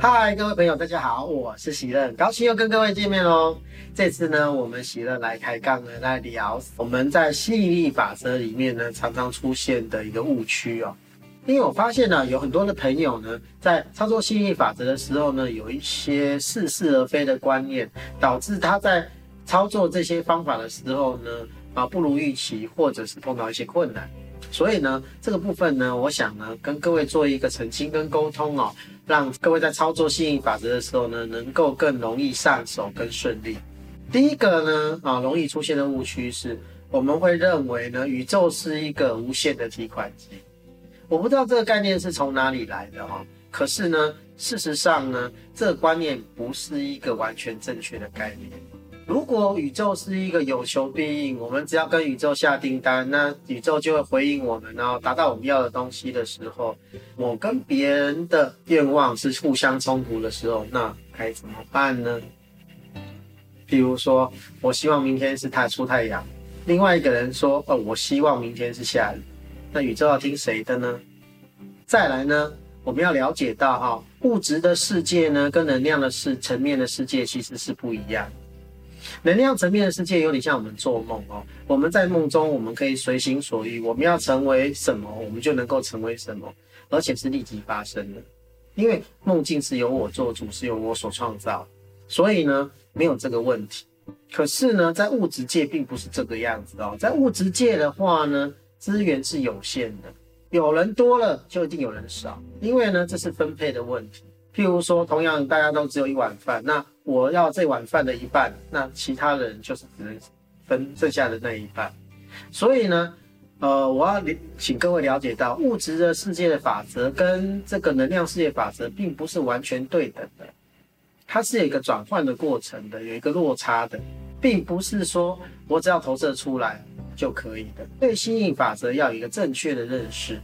嗨，各位朋友，大家好，我是喜乐，高兴又跟各位见面喽。这次呢，我们喜乐来开杠呢，来聊我们在吸引力法则里面呢，常常出现的一个误区哦。因为我发现呢，有很多的朋友呢，在操作吸引力法则的时候呢，有一些似是而非的观念，导致他在操作这些方法的时候呢，啊，不如预期，或者是碰到一些困难。所以呢，这个部分呢，我想呢，跟各位做一个澄清跟沟通哦，让各位在操作吸引法则的时候呢，能够更容易上手更顺利。第一个呢，啊，容易出现的误区是，我们会认为呢，宇宙是一个无限的提款机。我不知道这个概念是从哪里来的哈，可是呢，事实上呢，这个观念不是一个完全正确的概念。如果宇宙是一个有求必应，我们只要跟宇宙下订单，那宇宙就会回应我们，然后达到我们要的东西的时候，我跟别人的愿望是互相冲突的时候，那该怎么办呢？比如说，我希望明天是太出太阳，另外一个人说，哦，我希望明天是下雨。那宇宙要听谁的呢？再来呢，我们要了解到哈，物质的世界呢，跟能量的世层面的世界其实是不一样。能量层面的世界有点像我们做梦哦，我们在梦中我们可以随心所欲，我们要成为什么，我们就能够成为什么，而且是立即发生的。因为梦境是由我做主，是由我所创造，所以呢，没有这个问题。可是呢，在物质界并不是这个样子哦，在物质界的话呢。资源是有限的，有人多了就一定有人少，因为呢，这是分配的问题。譬如说，同样大家都只有一碗饭，那我要这碗饭的一半，那其他人就是只能分剩下的那一半。所以呢，呃，我要请各位了解到，物质的世界的法则跟这个能量世界法则并不是完全对等的，它是有一个转换的过程的，有一个落差的，并不是说我只要投射出来。就可以的。对吸引法则要有一个正确的认识。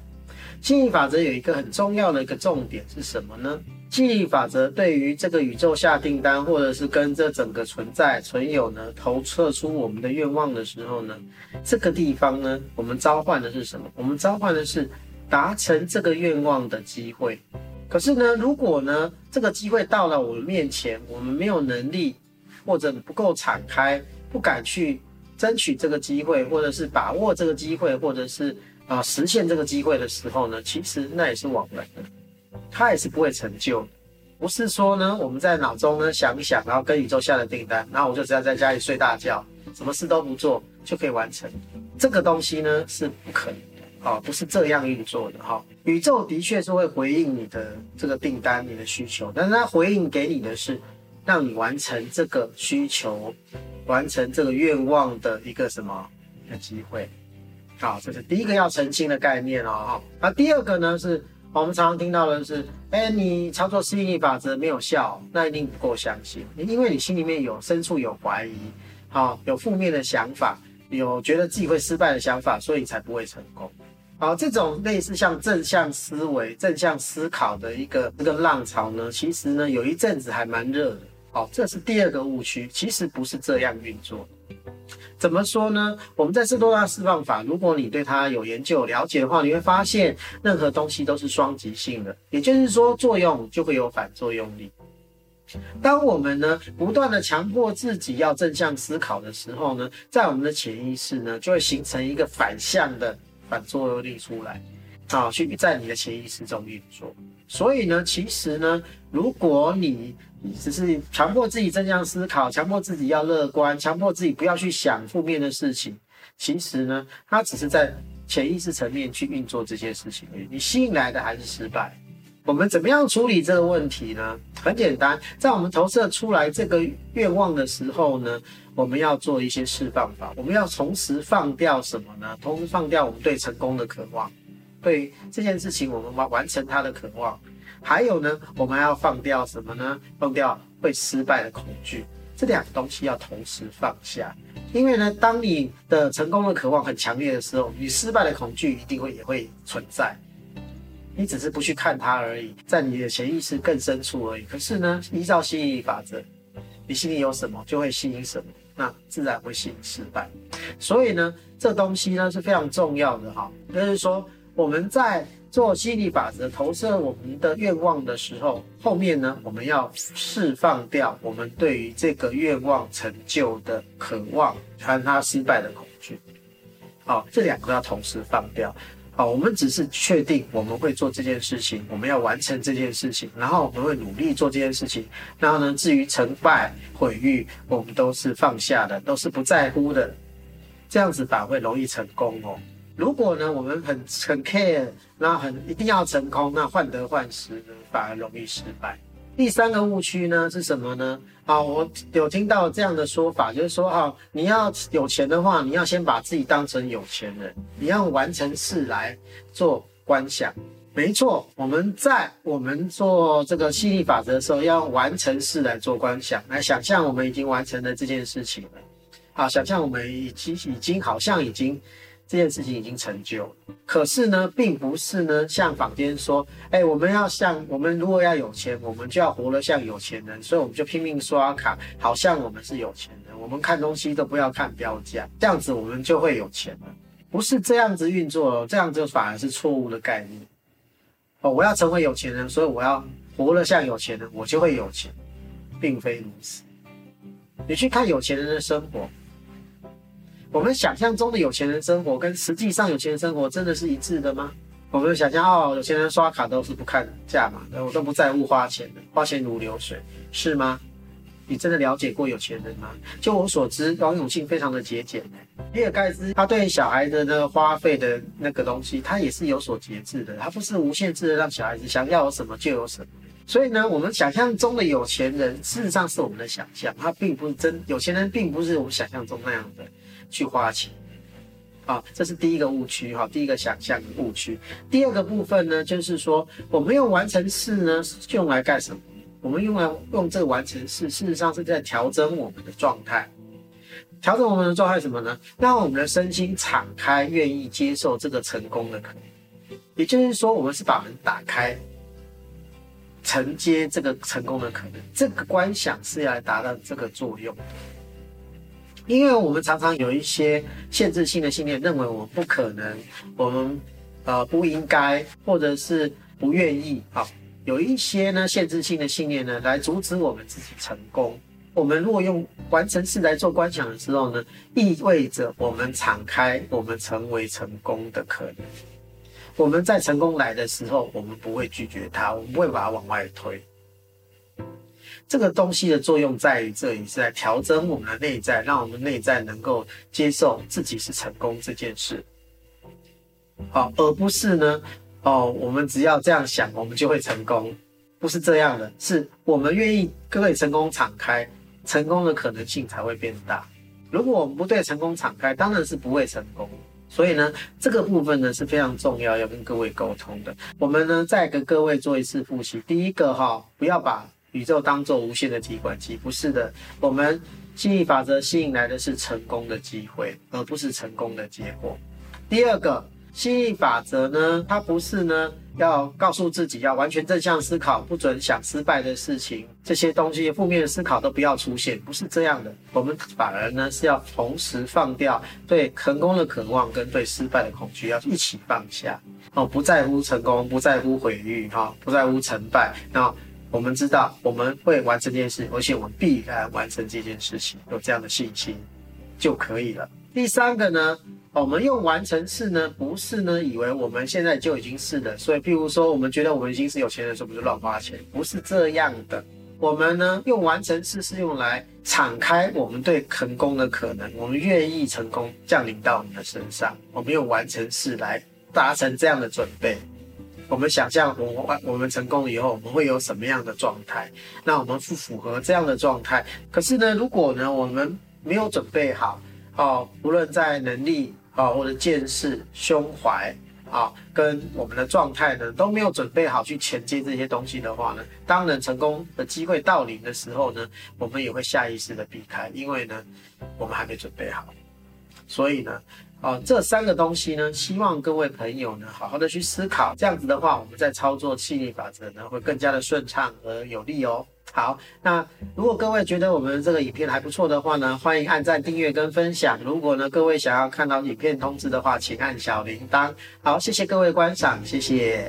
吸引法则有一个很重要的一个重点是什么呢？吸引法则对于这个宇宙下订单，或者是跟这整个存在存有呢，投射出我们的愿望的时候呢，这个地方呢，我们召唤的是什么？我们召唤的是达成这个愿望的机会。可是呢，如果呢，这个机会到了我们面前，我们没有能力，或者不够敞开，不敢去。争取这个机会，或者是把握这个机会，或者是啊、实现这个机会的时候呢，其实那也是枉然的，它也是不会成就的。不是说呢，我们在脑中呢想一想，然后跟宇宙下了订单，然后我就只要在家里睡大觉，什么事都不做就可以完成。这个东西呢是不可能的，啊、哦，不是这样运作的哈、宇宙的确是会回应你的这个订单，你的需求，但是它回应给你的是让你完成这个需求。完成这个愿望的一个什么的机会？好，这是第一个要澄清的概念哦。哈，那第二个呢，是我们常常听到的是，哎，你操作吸引力法则没有效，那一定不够相信，因为你心里面有深处有怀疑，好，有负面的想法，有觉得自己会失败的想法，所以才不会成功。好，这种类似像正向思维、正向思考的一个这个浪潮呢，其实呢，有一阵子还蛮热的。好，这是第二个误区，其实不是这样运作。怎么说呢？我们在斯多拉释放法，如果你对它有研究、了解的话，你会发现任何东西都是双极性的，也就是说，作用就会有反作用力。当我们呢不断的强迫自己要正向思考的时候呢，在我们的潜意识呢就会形成一个反向的反作用力出来，啊，去在你的潜意识中运作。所以呢，其实呢，如果你只是强迫自己正向思考，强迫自己要乐观，强迫自己不要去想负面的事情。其实呢，它只是在潜意识层面去运作这些事情而已。你吸引来的还是失败。我们怎么样处理这个问题呢？很简单，在我们投射出来这个愿望的时候呢，我们要做一些释放法。我们要同时放掉什么呢？同时放掉我们对成功的渴望，对这件事情我们完完成它的渴望。还有呢，我们还要放掉什么呢？放掉会失败的恐惧，这两个东西要同时放下。因为呢，当你的成功的渴望很强烈的时候，你失败的恐惧一定会也会存在。你只是不去看它而已，在你的潜意识更深处而已。可是呢，依照吸引力法则，你心里有什么就会吸引什么，那自然会吸引失败。所以呢，这东西呢是非常重要的哈，就是说我们在。做吸引力法则投射我们的愿望的时候，后面呢，我们要释放掉我们对于这个愿望成就的渴望和它失败的恐惧。好，这两个要同时放掉。好，我们只是确定我们会做这件事情，我们要完成这件事情，然后我们会努力做这件事情。然后呢，至于成败毁誉，我们都是放下的，都是不在乎的。这样子反而会容易成功哦。如果呢，我们很很 care，那很一定要成功，那患得患失，反而容易失败。第三个误区呢是什么呢？啊，我有听到这样的说法，就是说啊，你要有钱的话，你要先把自己当成有钱人，你要完成事来做观想。没错，我们在我们做这个吸引力法则的时候，要完成事来做观想，来想象我们已经完成了这件事情了。好，想象我们已经已经好像已经。这件事情已经成就了，可是呢，并不是呢，像坊间说，哎，我们要像我们如果要有钱，我们就要活得像有钱人，所以我们就拼命刷卡，好像我们是有钱人，我们看东西都不要看标价，这样子我们就会有钱了。不是这样子运作哦，这样子反而是错误的概念。哦，我要成为有钱人，所以我要活得像有钱人，我就会有钱，并非如此。你去看有钱人的生活。我们想象中的有钱人生活跟实际上有钱人生活真的是一致的吗？我们想象哦，有钱人刷卡都是不看价码的，我都不在乎花钱的，花钱如流水，是吗？你真的了解过有钱人吗？就我所知，王永庆非常的节俭。比尔盖茨他对小孩的那个花费的那个东西，他也是有所节制的，他不是无限制的让小孩子想要有什么就有什么。所以呢，我们想象中的有钱人，事实上是我们的想象，他并不是真有钱人，并不是我们想象中那样的。去花钱，啊，这是第一个误区哈，第一个想象的误区。第二个部分呢，就是说我们用完成式呢，用来干什么？我们用来用这个完成式，事实上是在调整我们的状态。调整我们的状态什么呢？让我们的身心敞开，愿意接受这个成功的可能。也就是说，我们是把门打开，承接这个成功的可能。这个观想是要来达到这个作用的。因为我们常常有一些限制性的信念，认为我们不可能，我们呃不应该，或者是不愿意。好，有一些呢限制性的信念呢，来阻止我们自己成功。我们如果用完成式来做观想的时候呢，意味着我们敞开，我们成为成功的可能。我们在成功来的时候，我们不会拒绝它，我们不会把它往外推。这个东西的作用在于这里是在调整我们的内在，让我们内在能够接受自己是成功这件事，好，而不是呢，哦，我们只要这样想，我们就会成功，不是这样的，是我们愿意各位成功敞开，成功的可能性才会变大。如果我们不对成功敞开，当然是不会成功。所以呢，这个部分呢是非常重要，要跟各位沟通的。我们呢再跟各位做一次复习。第一个哈，不要把宇宙当做无限的提款机，不是的。我们吸引力法则吸引来的是成功的机会，而不是成功的结果。第二个，吸引力法则呢，它不是呢要告诉自己要完全正向思考，不准想失败的事情，这些东西负面的思考都不要出现，不是这样的。我们反而呢是要同时放掉对成功的渴望跟对失败的恐惧，要一起放下哦，不在乎成功，不在乎毁誉，哈，不在乎成败，那。我们知道我们会完成这件事，而且我们必然完成这件事情，有这样的信心就可以了。第三个呢，我们用完成式呢，不是呢以为我们现在就已经是的，所以譬如说我们觉得我们已经是有钱人是，不是乱花钱，不是这样的。我们呢用完成式是用来敞开我们对成功的可能，我们愿意成功降临到你的身上，我们用完成式来达成这样的准备。我们想象我们我们成功以后，我们会有什么样的状态？那我们不符合这样的状态。可是呢，如果呢我们没有准备好，哦，无论在能力啊、或者见识、胸怀啊、跟我们的状态呢都没有准备好去前接这些东西的话呢，当人成功的机会到临的时候呢，我们也会下意识的避开，因为呢我们还没准备好。所以呢。哦，这三个东西呢，希望各位朋友呢，好好的去思考。这样子的话，我们在操作吸引力法则呢，会更加的顺畅而有力哦。好，那如果各位觉得我们这个影片还不错的话呢，欢迎按赞、订阅跟分享。如果呢，各位想要看到影片通知的话，请按小铃铛。好，谢谢各位观赏，谢谢。